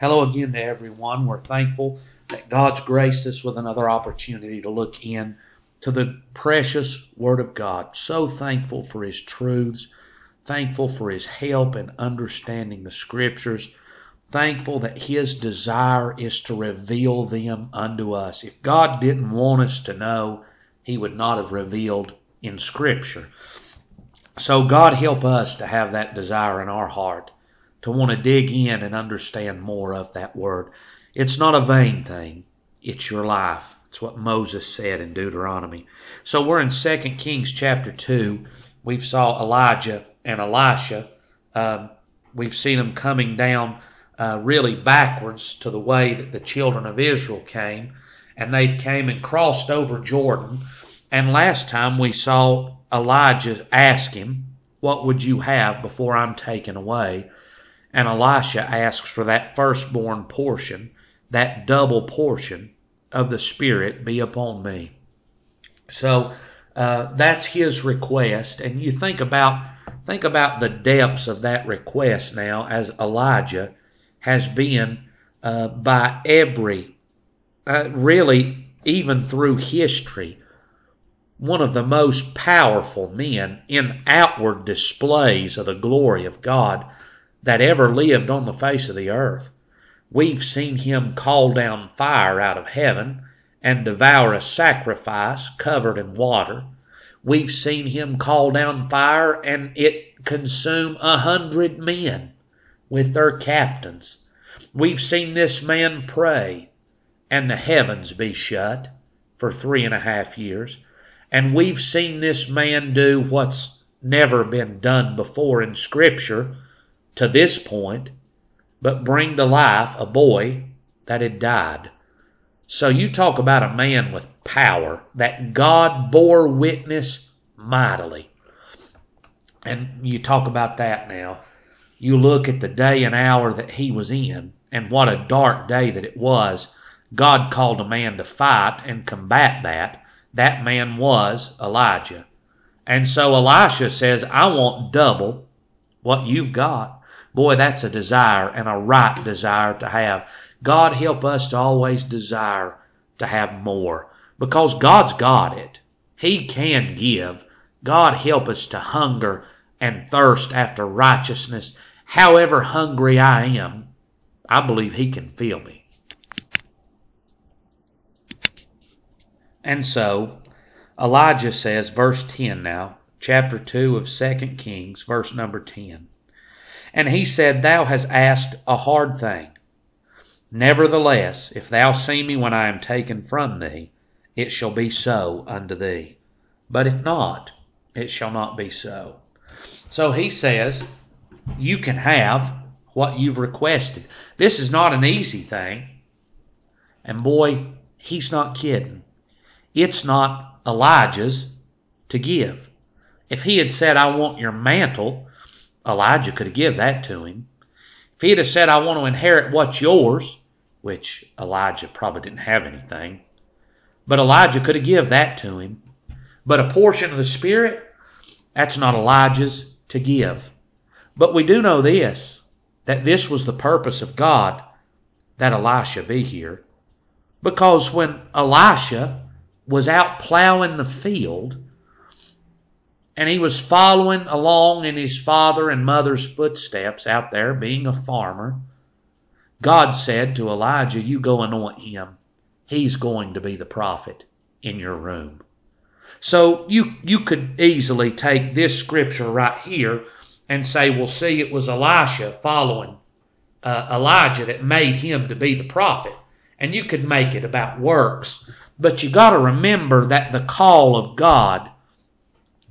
Hello again to everyone. We're thankful that God's graced us with another opportunity to look in to the precious Word of God. So thankful for His truths, thankful for His help in understanding the Scriptures, thankful that His desire is to reveal them unto us. If God didn't want us to know, He would not have revealed in Scripture. So God help us to have that desire in our heart to want to dig in and understand more of that word. It's not a vain thing. It's your life. It's what Moses said in Deuteronomy. So we're in 2 Kings chapter 2. We've saw Elijah and Elisha. Um, we've seen them coming down uh, really backwards to the way that the children of Israel came. And they came and crossed over Jordan. And last time we saw Elijah ask him, What would you have before I'm taken away? And Elisha asks for that firstborn portion, that double portion of the Spirit be upon me. So uh, that's his request, and you think about think about the depths of that request now, as Elijah has been uh, by every, uh, really even through history, one of the most powerful men in outward displays of the glory of God that ever lived on the face of the earth. We've seen him call down fire out of heaven and devour a sacrifice covered in water. We've seen him call down fire and it consume a hundred men with their captains. We've seen this man pray and the heavens be shut for three and a half years. And we've seen this man do what's never been done before in Scripture to this point, but bring to life a boy that had died. So you talk about a man with power that God bore witness mightily. And you talk about that now. You look at the day and hour that he was in, and what a dark day that it was. God called a man to fight and combat that. That man was Elijah. And so Elisha says, I want double what you've got. Boy, that's a desire and a right desire to have. God help us to always desire to have more because God's got it. He can give. God help us to hunger and thirst after righteousness. However hungry I am, I believe He can fill me. And so, Elijah says, verse 10 now, chapter 2 of 2 Kings, verse number 10. And he said, Thou hast asked a hard thing. Nevertheless, if thou see me when I am taken from thee, it shall be so unto thee. But if not, it shall not be so. So he says, You can have what you've requested. This is not an easy thing. And boy, he's not kidding. It's not Elijah's to give. If he had said, I want your mantle, Elijah could have given that to him. If he'd have said, I want to inherit what's yours, which Elijah probably didn't have anything, but Elijah could have given that to him. But a portion of the Spirit, that's not Elijah's to give. But we do know this, that this was the purpose of God that Elisha be here. Because when Elisha was out plowing the field, and he was following along in his father and mother's footsteps out there, being a farmer. God said to Elijah, You go anoint him. He's going to be the prophet in your room. So you, you could easily take this scripture right here and say, Well, see, it was Elisha following uh, Elijah that made him to be the prophet. And you could make it about works. But you got to remember that the call of God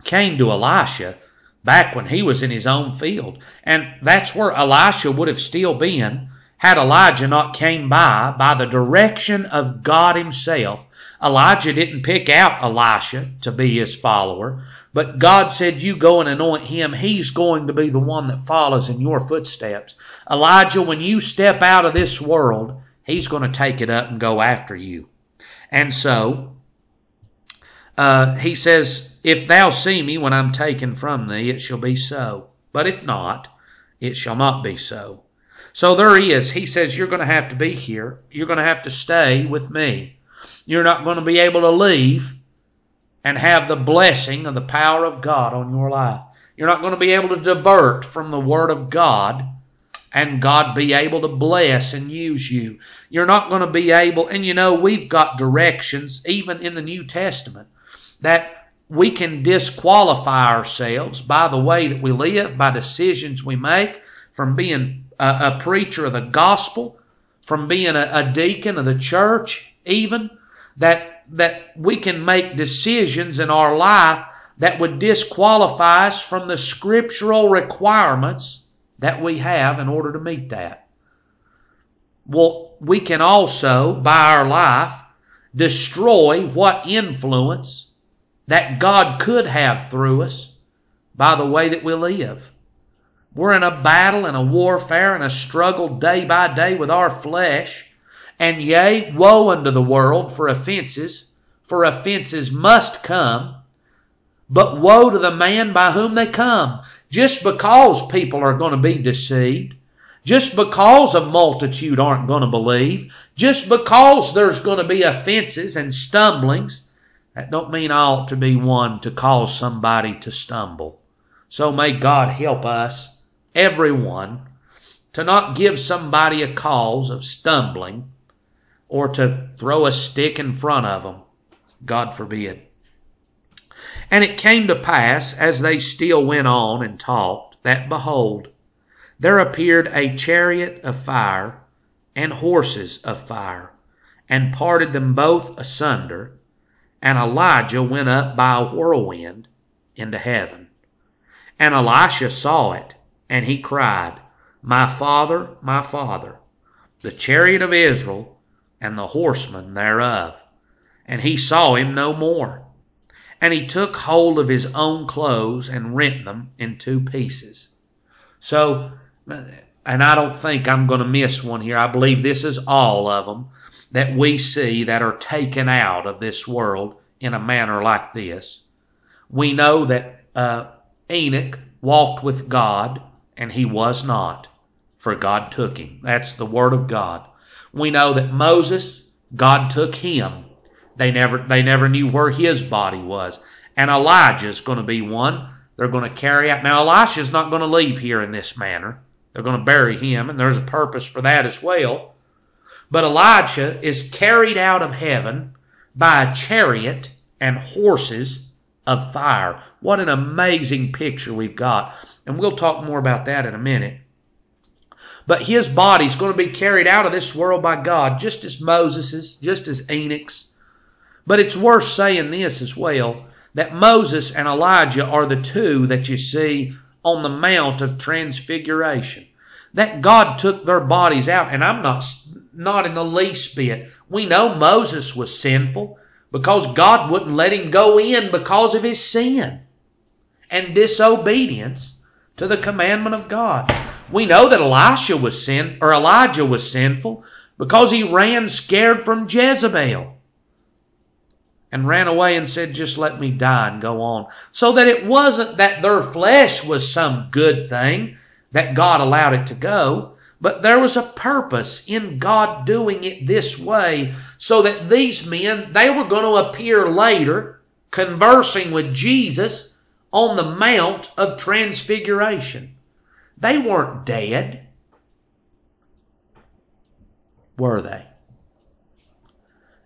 came to Elisha back when he was in his own field. And that's where Elisha would have still been had Elijah not came by by the direction of God himself. Elijah didn't pick out Elisha to be his follower, but God said, You go and anoint him. He's going to be the one that follows in your footsteps. Elijah, when you step out of this world, he's going to take it up and go after you. And so, uh, he says, If thou see me when I'm taken from thee, it shall be so. But if not, it shall not be so. So there he is. He says, You're going to have to be here. You're going to have to stay with me. You're not going to be able to leave and have the blessing of the power of God on your life. You're not going to be able to divert from the Word of God and God be able to bless and use you. You're not going to be able, and you know, we've got directions, even in the New Testament, that we can disqualify ourselves by the way that we live, by decisions we make, from being a, a preacher of the gospel, from being a, a deacon of the church, even, that, that we can make decisions in our life that would disqualify us from the scriptural requirements that we have in order to meet that. Well, we can also, by our life, destroy what influence that God could have through us by the way that we live. We're in a battle and a warfare and a struggle day by day with our flesh. And yea, woe unto the world for offenses, for offenses must come. But woe to the man by whom they come. Just because people are going to be deceived, just because a multitude aren't going to believe, just because there's going to be offenses and stumblings, that don't mean I ought to be one to cause somebody to stumble. So may God help us, everyone, to not give somebody a cause of stumbling or to throw a stick in front of them. God forbid. And it came to pass, as they still went on and talked, that behold, there appeared a chariot of fire and horses of fire, and parted them both asunder, and Elijah went up by a whirlwind into heaven. And Elisha saw it, and he cried, My father, my father, the chariot of Israel, and the horsemen thereof. And he saw him no more. And he took hold of his own clothes and rent them in two pieces. So, and I don't think I'm going to miss one here. I believe this is all of them that we see that are taken out of this world in a manner like this. We know that uh, Enoch walked with God and he was not, for God took him. That's the word of God. We know that Moses, God took him they never, they never knew where his body was. And Elijah's going to be one they're going to carry out. Now, Elisha's not going to leave here in this manner. They're going to bury him, and there's a purpose for that as well. But Elijah is carried out of heaven by a chariot and horses of fire. What an amazing picture we've got. And we'll talk more about that in a minute. But his body's going to be carried out of this world by God, just as Moses's, just as Enoch's, but it's worth saying this as well that Moses and Elijah are the two that you see on the Mount of Transfiguration. That God took their bodies out, and I'm not, not in the least bit. We know Moses was sinful because God wouldn't let him go in because of his sin and disobedience to the commandment of God. We know that Elisha was sin or Elijah was sinful because he ran scared from Jezebel and ran away and said, Just let me die and go on. So that it wasn't that their flesh was some good thing that God allowed it to go, but there was a purpose in God doing it this way so that these men, they were going to appear later conversing with Jesus on the Mount of Transfiguration. They weren't dead. Were they?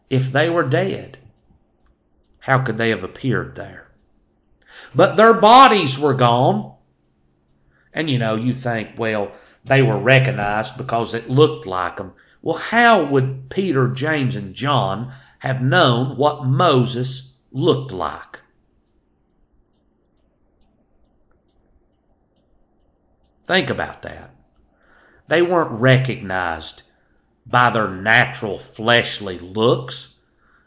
If they were dead, how could they have appeared there? But their bodies were gone. And you know, you think, well, they were recognized because it looked like them. Well, how would Peter, James, and John have known what Moses looked like? Think about that. They weren't recognized by their natural fleshly looks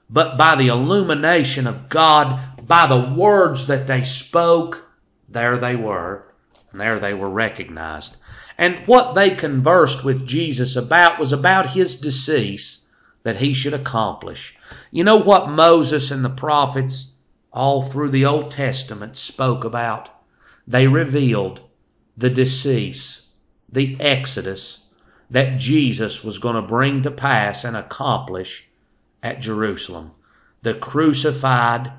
but by the illumination of God, by the words that they spoke, there they were, and there they were recognized. And what they conversed with Jesus about was about his decease that he should accomplish. You know what Moses and the prophets all through the Old Testament spoke about? They revealed the decease, the exodus that Jesus was going to bring to pass and accomplish at Jerusalem. The crucified,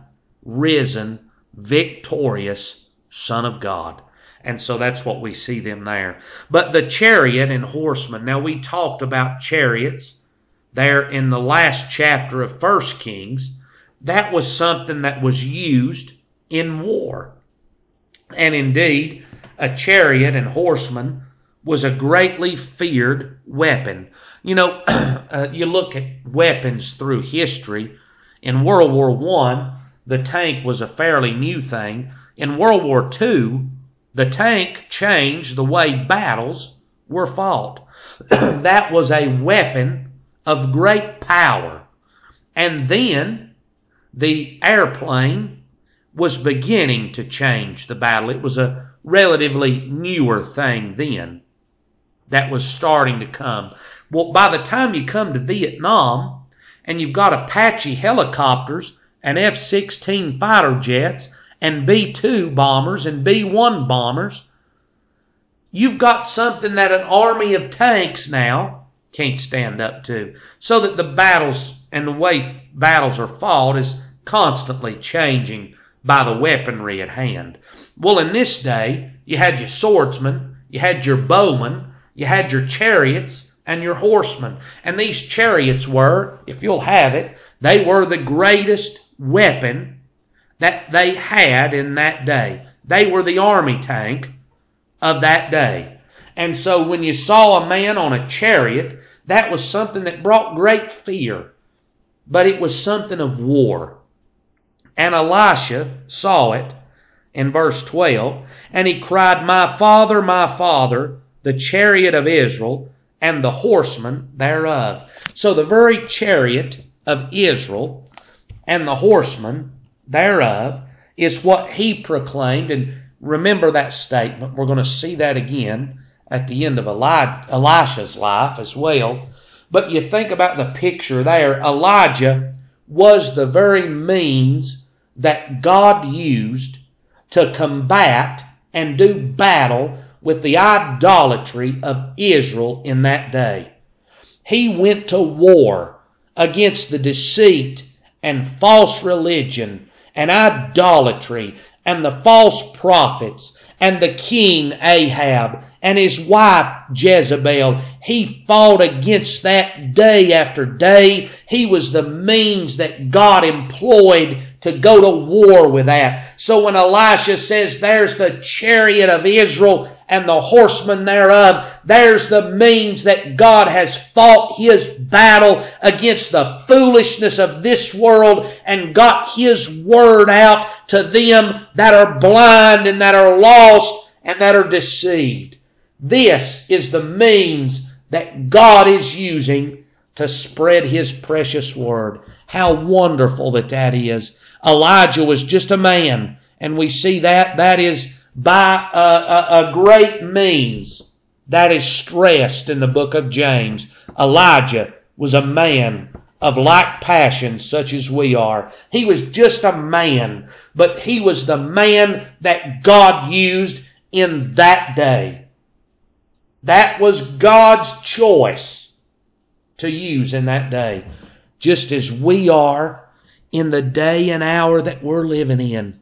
risen, victorious Son of God. And so that's what we see them there. But the chariot and horsemen. Now we talked about chariots there in the last chapter of First Kings. That was something that was used in war. And indeed, a chariot and horseman was a greatly feared weapon. You know, uh, you look at weapons through history. In World War One, the tank was a fairly new thing. In World War II, the tank changed the way battles were fought. that was a weapon of great power. And then the airplane was beginning to change the battle. It was a relatively newer thing then that was starting to come. Well, by the time you come to Vietnam and you've got Apache helicopters and F 16 fighter jets and B 2 bombers and B 1 bombers, you've got something that an army of tanks now can't stand up to. So that the battles and the way battles are fought is constantly changing by the weaponry at hand. Well, in this day, you had your swordsmen, you had your bowmen, you had your chariots, and your horsemen. And these chariots were, if you'll have it, they were the greatest weapon that they had in that day. They were the army tank of that day. And so when you saw a man on a chariot, that was something that brought great fear, but it was something of war. And Elisha saw it in verse 12, and he cried, My father, my father, the chariot of Israel, and the horsemen thereof. So the very chariot of Israel and the horsemen thereof is what he proclaimed. And remember that statement. We're going to see that again at the end of Elisha's life as well. But you think about the picture there. Elijah was the very means that God used to combat and do battle with the idolatry of Israel in that day. He went to war against the deceit and false religion and idolatry and the false prophets and the king Ahab and his wife Jezebel. He fought against that day after day. He was the means that God employed to go to war with that. So when Elisha says, there's the chariot of Israel and the horsemen thereof, there's the means that God has fought his battle against the foolishness of this world and got his word out to them that are blind and that are lost and that are deceived. This is the means that God is using to spread his precious word. How wonderful that that is. Elijah was just a man, and we see that that is by a, a, a great means that is stressed in the book of James. Elijah was a man of like passions such as we are. He was just a man, but he was the man that God used in that day. That was God's choice to use in that day, just as we are in the day and hour that we're living in.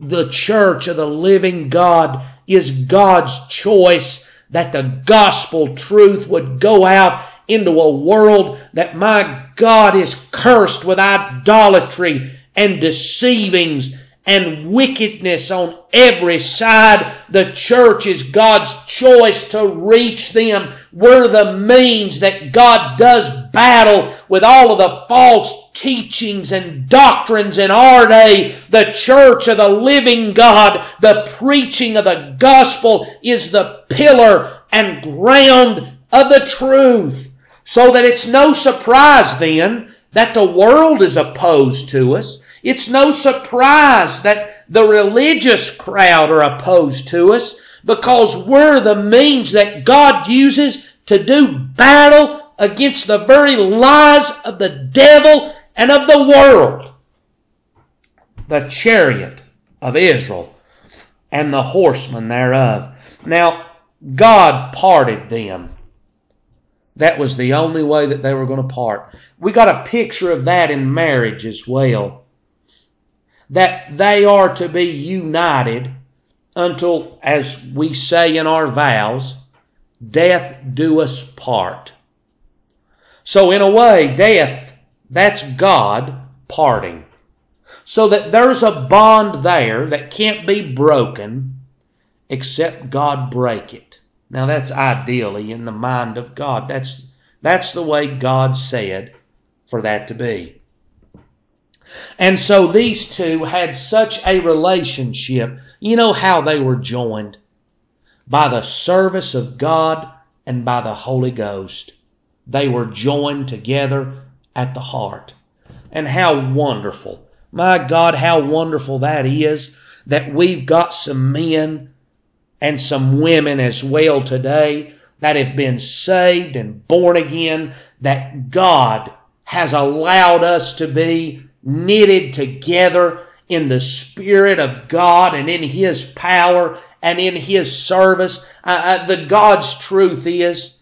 The church of the living God is God's choice that the gospel truth would go out into a world that my God is cursed with idolatry and deceivings and wickedness on every side. The church is God's choice to reach them. We're the means that God does battle with all of the false teachings and doctrines in our day. The church of the living God, the preaching of the gospel is the pillar and ground of the truth. So that it's no surprise then that the world is opposed to us. It's no surprise that the religious crowd are opposed to us because we're the means that God uses to do battle against the very lies of the devil and of the world. The chariot of Israel and the horsemen thereof. Now, God parted them That was the only way that they were going to part. We got a picture of that in marriage as well. That they are to be united until, as we say in our vows, death do us part. So in a way, death, that's God parting. So that there's a bond there that can't be broken except God break it. Now that's ideally in the mind of God. That's, that's the way God said for that to be. And so these two had such a relationship. You know how they were joined? By the service of God and by the Holy Ghost. They were joined together at the heart. And how wonderful. My God, how wonderful that is that we've got some men and some women as well today that have been saved and born again, that God has allowed us to be knitted together in the Spirit of God and in His power and in His service. Uh, uh, the God's truth is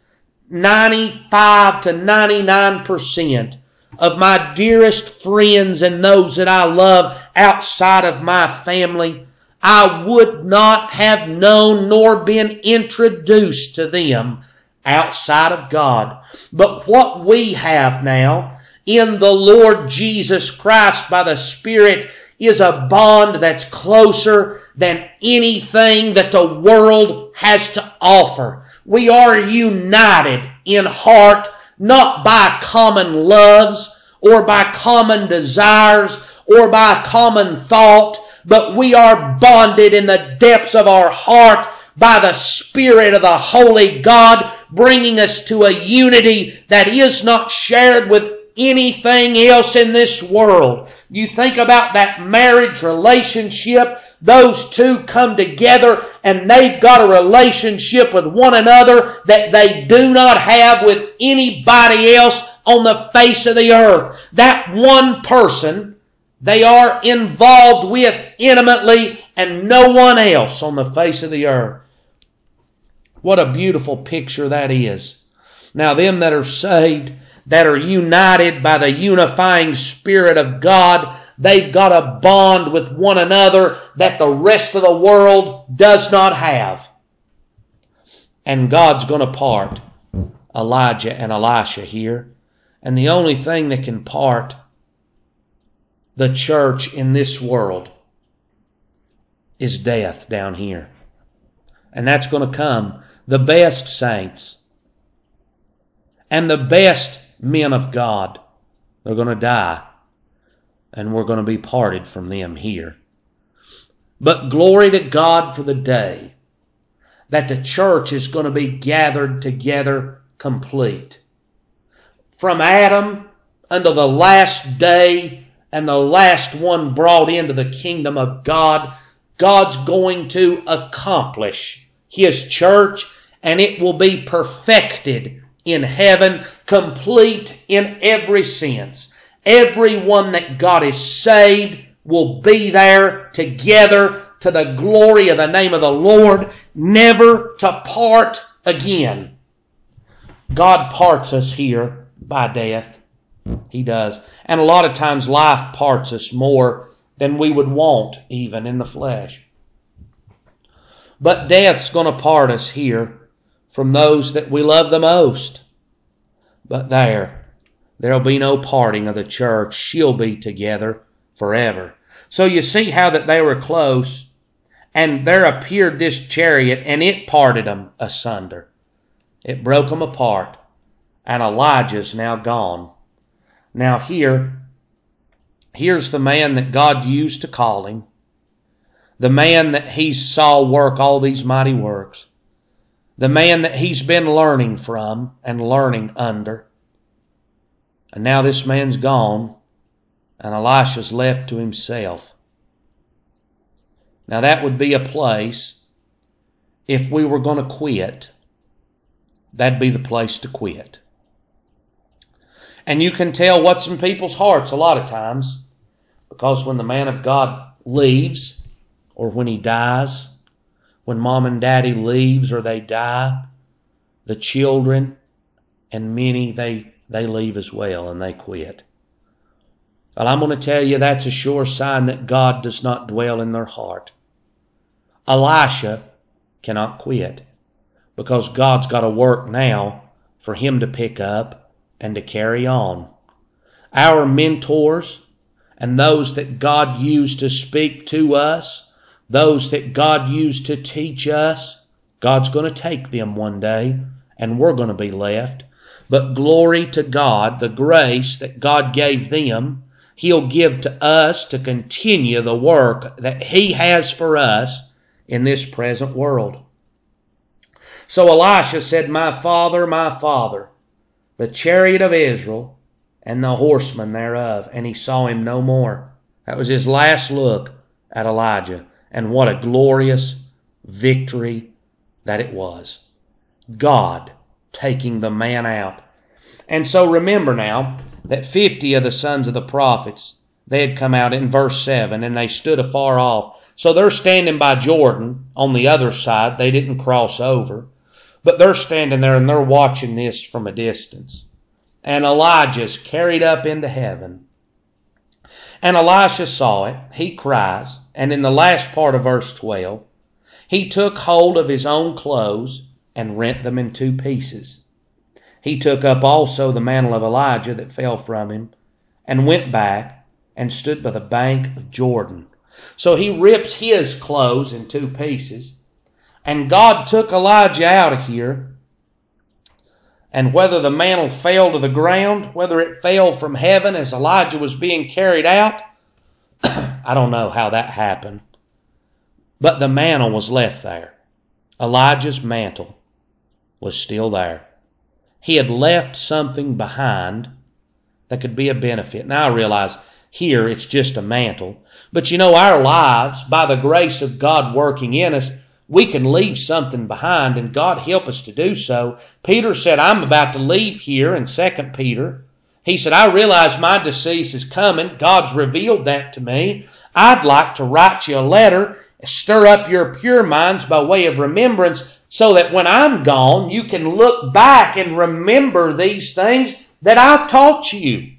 95 to 99% of my dearest friends and those that I love outside of my family I would not have known nor been introduced to them outside of God. But what we have now in the Lord Jesus Christ by the Spirit is a bond that's closer than anything that the world has to offer. We are united in heart, not by common loves or by common desires or by common thought, but we are bonded in the depths of our heart by the Spirit of the Holy God, bringing us to a unity that is not shared with anything else in this world. You think about that marriage relationship, those two come together and they've got a relationship with one another that they do not have with anybody else on the face of the earth. That one person they are involved with intimately and no one else on the face of the earth. What a beautiful picture that is. Now, them that are saved, that are united by the unifying Spirit of God, they've got a bond with one another that the rest of the world does not have. And God's going to part Elijah and Elisha here. And the only thing that can part the church in this world is death down here. And that's going to come. The best saints and the best men of God, they're going to die. And we're going to be parted from them here. But glory to God for the day that the church is going to be gathered together complete. From Adam unto the last day and the last one brought into the kingdom of God, God's going to accomplish His church and it will be perfected in heaven, complete in every sense. Everyone that God is saved will be there together to the glory of the name of the Lord, never to part again. God parts us here by death. He does. And a lot of times life parts us more than we would want, even in the flesh. But death's going to part us here from those that we love the most. But there, there'll be no parting of the church. She'll be together forever. So you see how that they were close, and there appeared this chariot, and it parted them asunder. It broke them apart, and Elijah's now gone. Now here, here's the man that God used to call him. The man that he saw work all these mighty works. The man that he's been learning from and learning under. And now this man's gone and Elisha's left to himself. Now that would be a place, if we were going to quit, that'd be the place to quit. And you can tell what's in people's hearts a lot of times because when the man of God leaves or when he dies, when mom and daddy leaves or they die, the children, and many they, they leave as well and they quit. Well, I'm going to tell you that's a sure sign that God does not dwell in their heart. Elisha cannot quit because God's got to work now for him to pick up and to carry on. Our mentors and those that God used to speak to us, those that God used to teach us, God's going to take them one day and we're going to be left. But glory to God, the grace that God gave them, He'll give to us to continue the work that He has for us in this present world. So Elisha said, My father, my father, the chariot of Israel and the horsemen thereof. And he saw him no more. That was his last look at Elijah. And what a glorious victory that it was. God taking the man out. And so remember now that 50 of the sons of the prophets, they had come out in verse 7 and they stood afar off. So they're standing by Jordan on the other side. They didn't cross over, but they're standing there and they're watching this from a distance. And Elijah's carried up into heaven. And Elisha saw it. He cries. And in the last part of verse 12, he took hold of his own clothes and rent them in two pieces. He took up also the mantle of Elijah that fell from him, and went back and stood by the bank of Jordan. So he rips his clothes in two pieces, and God took Elijah out of here. And whether the mantle fell to the ground, whether it fell from heaven as Elijah was being carried out, I don't know how that happened. But the mantle was left there. Elijah's mantle was still there. He had left something behind that could be a benefit. Now I realize here it's just a mantle. But you know, our lives, by the grace of God working in us, we can leave something behind and God help us to do so. Peter said, I'm about to leave here in 2 Peter. He said, I realize my decease is coming. God's revealed that to me. I'd like to write you a letter, stir up your pure minds by way of remembrance so that when I'm gone, you can look back and remember these things that I've taught you.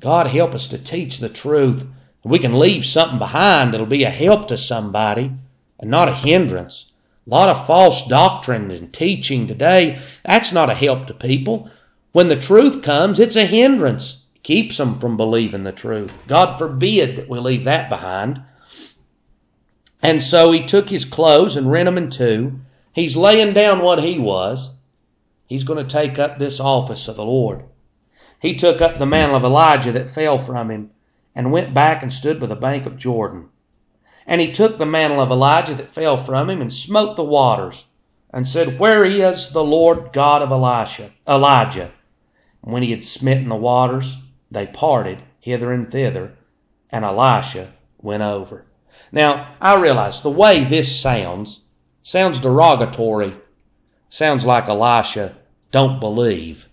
God help us to teach the truth. We can leave something behind that'll be a help to somebody and not a hindrance. A lot of false doctrine and teaching today, that's not a help to people. When the truth comes, it's a hindrance. It keeps them from believing the truth. God forbid that we leave that behind. And so he took his clothes and rent them in two. He's laying down what he was. He's going to take up this office of the Lord. He took up the mantle of Elijah that fell from him and went back and stood by the bank of Jordan. And he took the mantle of Elijah that fell from him and smote the waters and said, Where is the Lord God of Elisha, Elijah? And when he had smitten the waters, they parted hither and thither, and Elisha went over. Now, I realize the way this sounds, sounds derogatory, sounds like Elisha don't believe.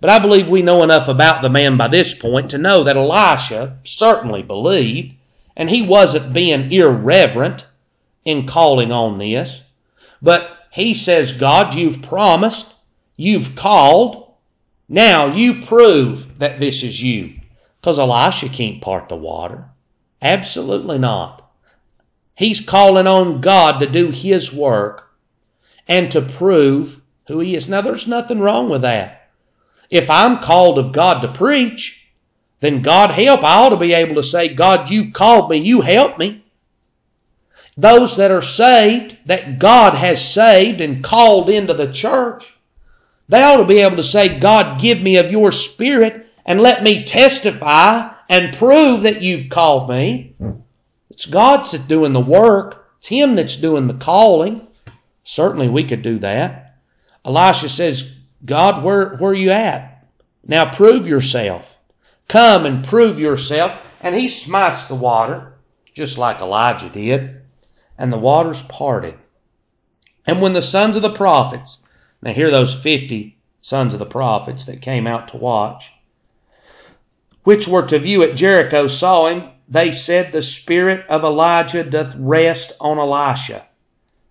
But I believe we know enough about the man by this point to know that Elisha certainly believed, and he wasn't being irreverent in calling on this. But he says, God, you've promised, you've called, now you prove that this is you. Because Elisha can't part the water. Absolutely not. He's calling on God to do His work and to prove who He is. Now, there's nothing wrong with that. If I'm called of God to preach, then God help. I ought to be able to say, God, you've called me, you help me. Those that are saved, that God has saved and called into the church, they ought to be able to say, God, give me of your spirit and let me testify and prove that you've called me. It's God that's doing the work. It's Him that's doing the calling. Certainly we could do that. Elisha says, God, where, where are you at? Now prove yourself. Come and prove yourself. And he smites the water, just like Elijah did, and the waters parted. And when the sons of the prophets, now hear those 50 sons of the prophets that came out to watch, which were to view at Jericho, saw him, they said, The spirit of Elijah doth rest on Elisha.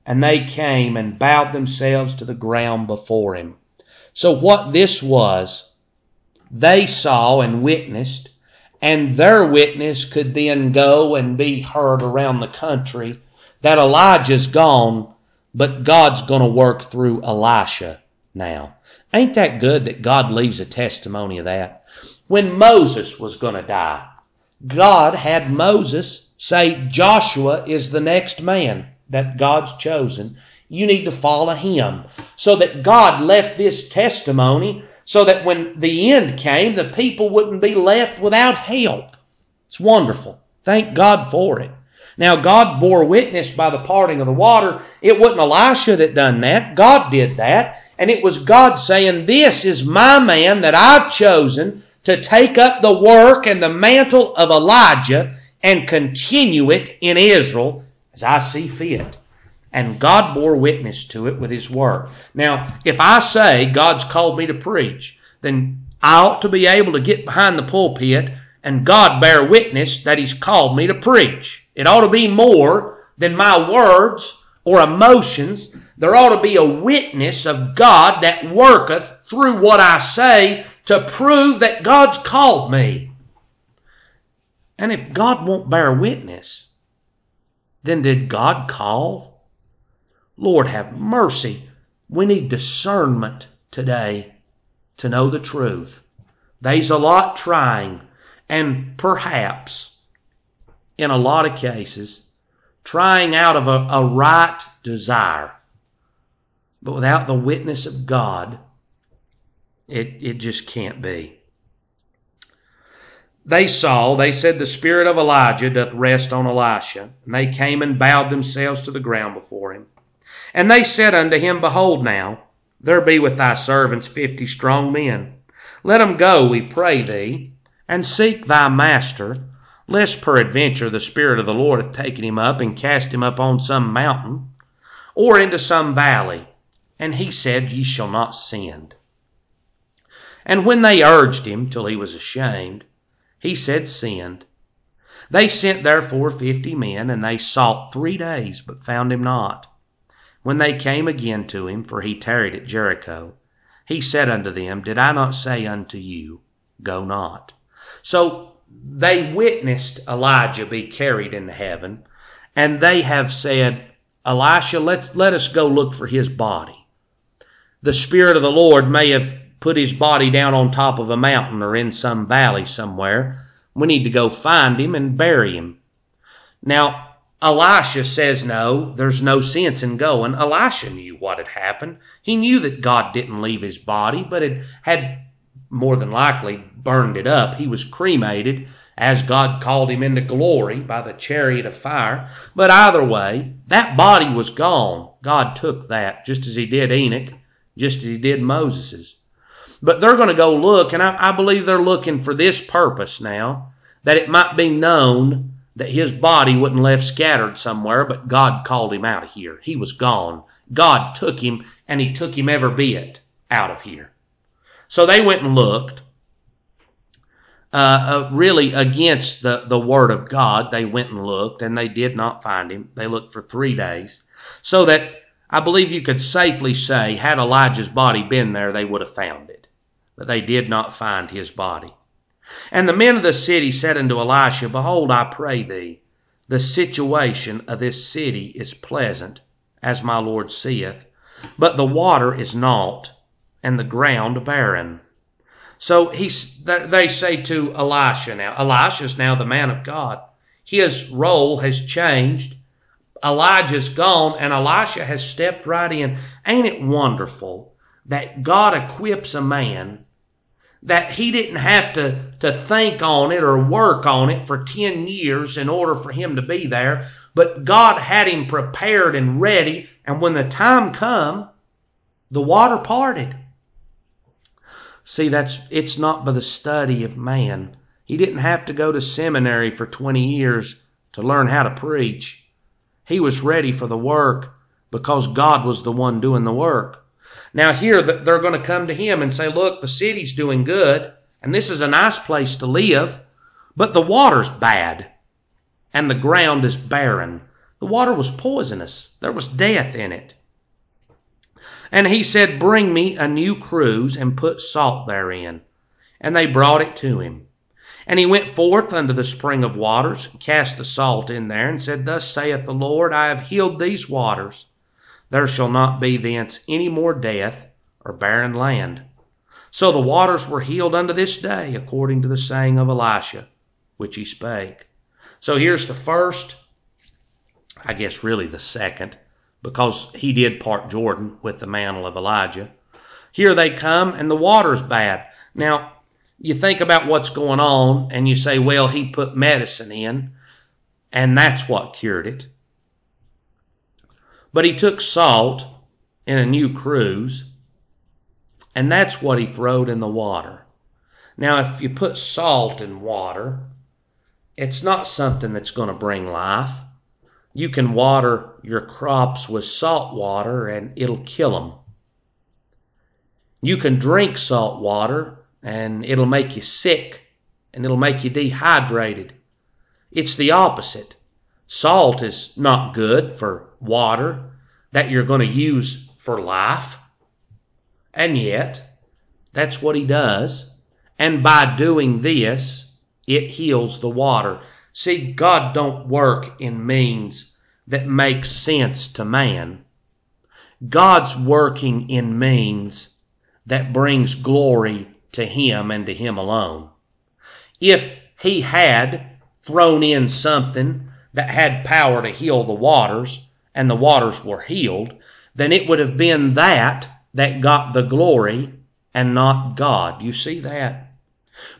And they came and bowed themselves to the ground before him. So, what this was, they saw and witnessed, and their witness could then go and be heard around the country that Elijah's gone, but God's going to work through Elisha now. Ain't that good that God leaves a testimony of that? When Moses was going to die, God had Moses say Joshua is the next man that God's chosen. You need to follow him. So that God left this testimony so that when the end came, the people wouldn't be left without help. It's wonderful. Thank God for it. Now God bore witness by the parting of the water. It wasn't Elisha that done that. God did that. And it was God saying, this is my man that I've chosen to take up the work and the mantle of Elijah and continue it in Israel as I see fit. And God bore witness to it with His Word. Now, if I say God's called me to preach, then I ought to be able to get behind the pulpit and God bear witness that He's called me to preach. It ought to be more than my words or emotions. There ought to be a witness of God that worketh through what I say to prove that God's called me. And if God won't bear witness, then did God call? Lord have mercy. We need discernment today to know the truth. There's a lot trying, and perhaps, in a lot of cases, trying out of a, a right desire. But without the witness of God, it, it just can't be they saw, they said, the spirit of Elijah doth rest on Elisha. And they came and bowed themselves to the ground before him. And they said unto him, Behold now, there be with thy servants fifty strong men. Let them go, we pray thee, and seek thy master, lest peradventure the Spirit of the Lord hath taken him up and cast him up on some mountain, or into some valley. And he said, Ye shall not send. And when they urged him till he was ashamed, he said, Send. They sent therefore fifty men, and they sought three days, but found him not. When they came again to him, for he tarried at Jericho, he said unto them, Did I not say unto you, Go not? So they witnessed Elijah be carried into heaven, and they have said, Elisha, let's, let us go look for his body. The Spirit of the Lord may have put his body down on top of a mountain or in some valley somewhere. We need to go find him and bury him. Now, Elisha says no, there's no sense in going. Elisha knew what had happened. He knew that God didn't leave his body, but it had more than likely burned it up. He was cremated as God called him into glory by the chariot of fire. But either way, that body was gone. God took that just as he did Enoch, just as he did Moses's. But they're going to go look, and I, I believe they're looking for this purpose now, that it might be known that his body wasn't left scattered somewhere, but God called him out of here. He was gone. God took him, and he took him ever bit out of here. So they went and looked. Uh, uh, really against the, the word of God, they went and looked, and they did not find him. They looked for three days. So that I believe you could safely say, had Elijah's body been there, they would have found it but they did not find his body. And the men of the city said unto Elisha, Behold, I pray thee, the situation of this city is pleasant, as my Lord seeth, but the water is naught, and the ground barren. So he, they say to Elisha now, Elisha is now the man of God. His role has changed. Elijah's gone, and Elisha has stepped right in. Ain't it wonderful that God equips a man that he didn't have to, to think on it or work on it for 10 years in order for him to be there. But God had him prepared and ready. And when the time come, the water parted. See, that's, it's not by the study of man. He didn't have to go to seminary for 20 years to learn how to preach. He was ready for the work because God was the one doing the work. Now, here they're going to come to him and say, Look, the city's doing good, and this is a nice place to live, but the water's bad, and the ground is barren. The water was poisonous, there was death in it. And he said, Bring me a new cruse and put salt therein. And they brought it to him. And he went forth unto the spring of waters, and cast the salt in there, and said, Thus saith the Lord, I have healed these waters. There shall not be thence any more death or barren land. So the waters were healed unto this day, according to the saying of Elisha, which he spake. So here's the first, I guess really the second, because he did part Jordan with the mantle of Elijah. Here they come, and the water's bad. Now, you think about what's going on, and you say, well, he put medicine in, and that's what cured it. But he took salt in a new cruse, and that's what he throwed in the water. Now, if you put salt in water, it's not something that's going to bring life. You can water your crops with salt water and it'll kill them. You can drink salt water and it'll make you sick and it'll make you dehydrated. It's the opposite. Salt is not good for water that you're going to use for life. And yet, that's what he does. And by doing this, it heals the water. See, God don't work in means that makes sense to man. God's working in means that brings glory to him and to him alone. If he had thrown in something that had power to heal the waters and the waters were healed, then it would have been that that got the glory and not God. You see that?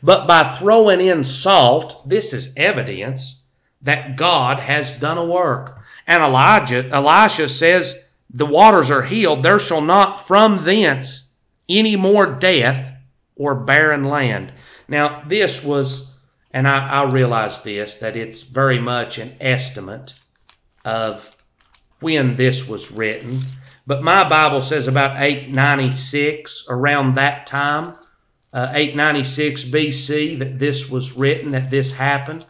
But by throwing in salt, this is evidence that God has done a work. And Elijah, Elisha says, the waters are healed. There shall not from thence any more death or barren land. Now, this was, and I, I realize this, that it's very much an estimate of when this was written. But my Bible says about 896, around that time, uh, 896 BC, that this was written, that this happened.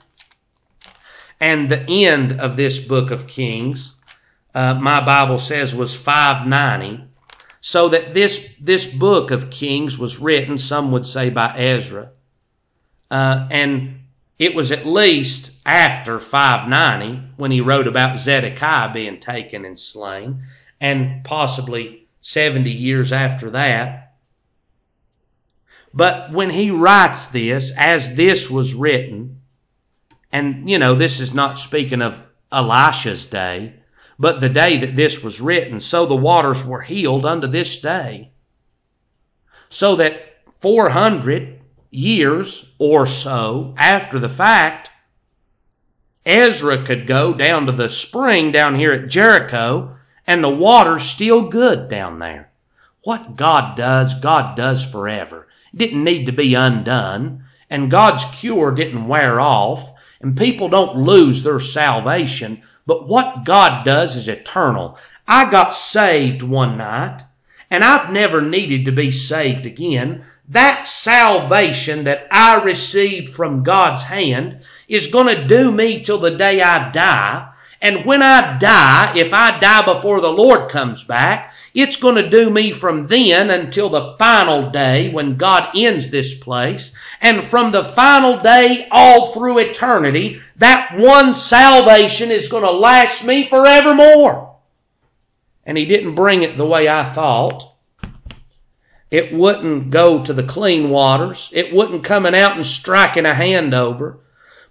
And the end of this book of Kings, uh, my Bible says, was 590 so that this, this book of Kings was written, some would say, by Ezra. Uh, and it was at least after 590 when he wrote about Zedekiah being taken and slain, and possibly 70 years after that. But when he writes this, as this was written, and you know, this is not speaking of Elisha's day, but the day that this was written, so the waters were healed unto this day. So that 400 years or so after the fact, Ezra could go down to the spring down here at Jericho and the water's still good down there. What God does, God does forever. It didn't need to be undone and God's cure didn't wear off and people don't lose their salvation but what God does is eternal. I got saved one night, and I've never needed to be saved again. That salvation that I received from God's hand is going to do me till the day I die. And when I die, if I die before the Lord comes back, it's going to do me from then until the final day when God ends this place. And from the final day all through eternity, that one salvation is going to last me forevermore. And He didn't bring it the way I thought. It wouldn't go to the clean waters. It wouldn't coming out and striking a hand over.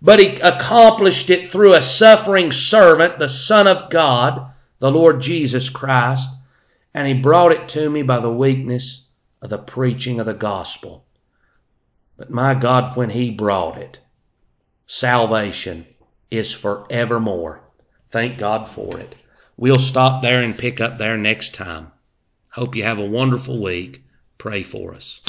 But He accomplished it through a suffering servant, the Son of God, the Lord Jesus Christ. And He brought it to me by the weakness of the preaching of the gospel. But my God, when He brought it, salvation is forevermore. Thank God for it. We'll stop there and pick up there next time. Hope you have a wonderful week. Pray for us.